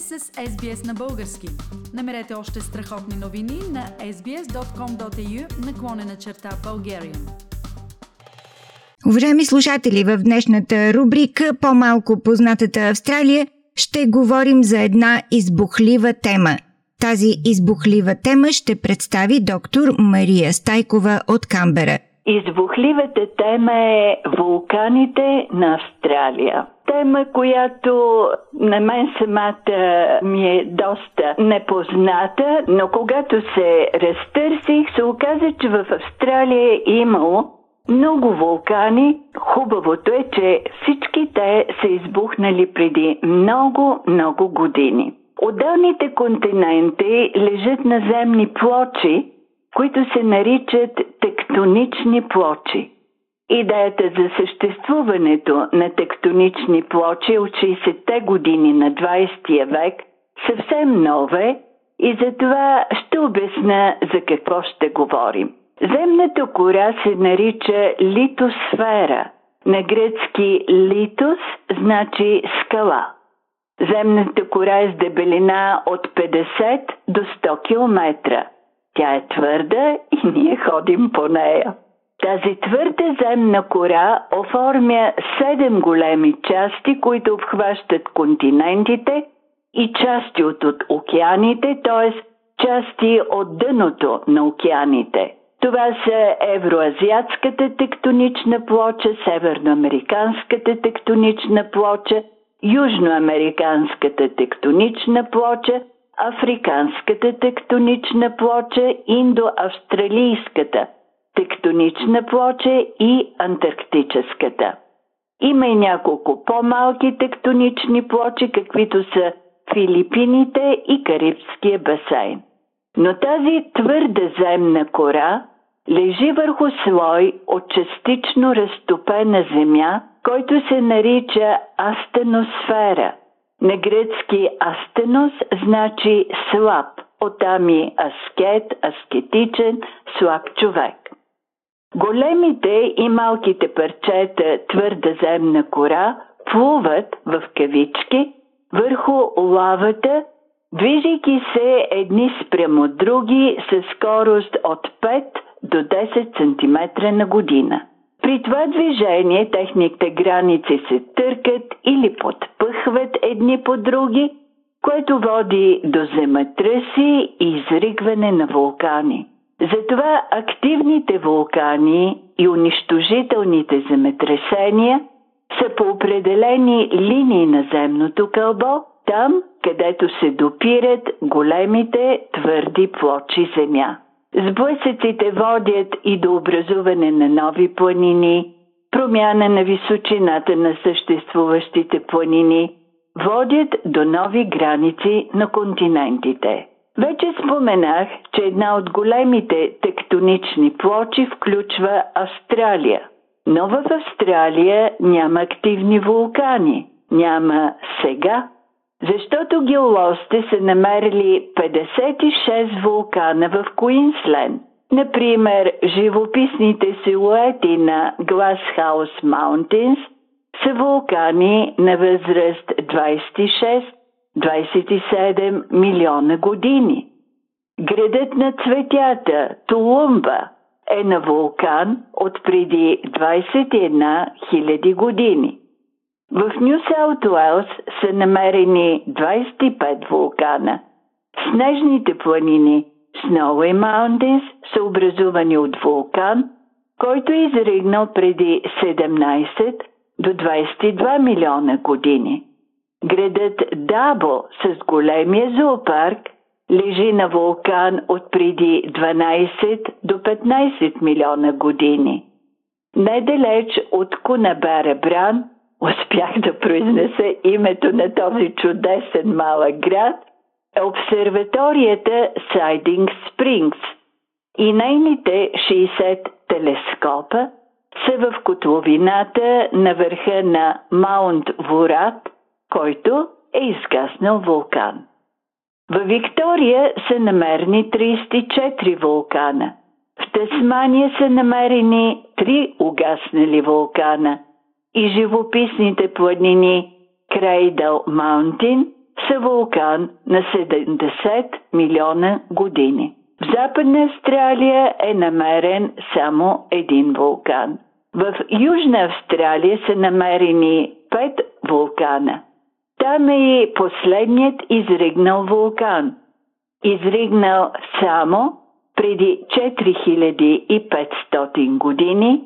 сте с SBS на български. Намерете още страхотни новини на sbs.com.au наклонена черта Bulgarian. Уважаеми слушатели, в днешната рубрика По-малко познатата Австралия ще говорим за една избухлива тема. Тази избухлива тема ще представи доктор Мария Стайкова от Камбера. Избухливата тема е вулканите на Австралия тема, която на мен самата ми е доста непозната, но когато се разтърсих, се оказа, че в Австралия е имало много вулкани. Хубавото е, че всички те са избухнали преди много, много години. Отделните континенти лежат на земни плочи, които се наричат тектонични плочи. Идеята за съществуването на тектонични плочи от 60-те години на 20 век съвсем нова е и за това ще обясня за какво ще говорим. Земната кора се нарича литосфера. На гръцки литос значи скала. Земната кора е с дебелина от 50 до 100 км. Тя е твърда и ние ходим по нея. Тази твърда земна кора оформя седем големи части, които обхващат континентите и части от, от океаните, т.е. части от дъното на океаните. Това са евроазиатската тектонична плоча, северноамериканската тектонична плоча, южноамериканската тектонична плоча, африканската тектонична плоча, индоавстралийската тектонична плоча и антарктическата. Има и няколко по-малки тектонични плочи, каквито са Филипините и Карибския басейн. Но тази твърда земна кора лежи върху слой от частично разтопена земя, който се нарича астеносфера. На гръцки астенос значи слаб, оттам и аскет, аскетичен, слаб човек. Големите и малките парчета твърда земна кора плуват в кавички върху лавата, движейки се едни спрямо други със скорост от 5 до 10 см на година. При това движение техните граници се търкат или подпъхват едни по други, което води до земетръси и изригване на вулкани. Затова активните вулкани и унищожителните земетресения са по определени линии на земното кълбо, там, където се допират големите твърди плочи земя. Сблъсъците водят и до образуване на нови планини, промяна на височината на съществуващите планини, водят до нови граници на континентите. Вече споменах, че една от големите тектонични плочи включва Австралия. Но в Австралия няма активни вулкани. Няма сега, защото геолозите са намерили 56 вулкана в Куинсленд. Например, живописните силуети на Glasshouse Mountains са вулкани на възраст 26 27 милиона години. Градът на цветята, Тулумба, е на вулкан от преди 21 000 години. В Нью Саут Уелс са намерени 25 вулкана. Снежните планини Snowy Mountains са образувани от вулкан, който е изригнал преди 17 до 22 милиона години. Градът Дабо с големия зоопарк лежи на вулкан от преди 12 до 15 милиона години. Недалеч от Кунабара Бран успях да произнеса името на този чудесен малък град, е обсерваторията Сайдинг Спрингс и нейните 60 телескопа са в котловината на върха на Маунт Ворат – който е изгаснал вулкан. Във Виктория са намерени 34 вулкана. В Тасмания са намерени три угаснали вулкана и живописните планини Крейдъл Маунтин са вулкан на 70 милиона години. В Западна Австралия е намерен само един вулкан. В Южна Австралия са намерени пет вулкана. Там е и последният изригнал вулкан. Изригнал само преди 4500 години,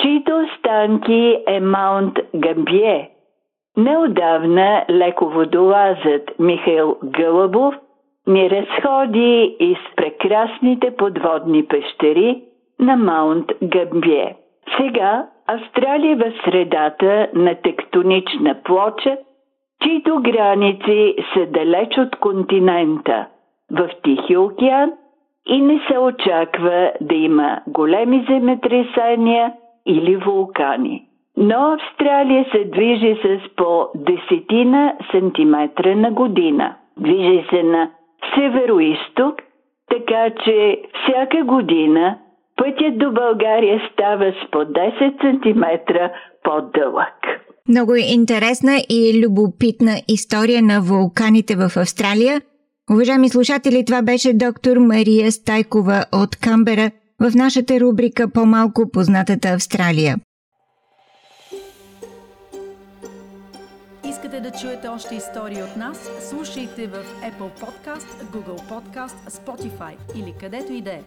чието останки е Маунт Гамбие. Неодавна леководолазът Михаил Гълъбов ни разходи из прекрасните подводни пещери на Маунт Гамбие. Сега Австралия в средата на тектонична плоча, чието граници са далеч от континента, в Тихи океан и не се очаква да има големи земетресения или вулкани. Но Австралия се движи с по десетина сантиметра на година. Движи се на северо-исток, така че всяка година пътят до България става с по 10 см по-дълъг. Много интересна и любопитна история на вулканите в Австралия. Уважаеми слушатели, това беше доктор Мария Стайкова от Камбера в нашата рубрика По-малко познатата Австралия. Искате да чуете още истории от нас? Слушайте в Apple Podcast, Google Podcast, Spotify или където и да е.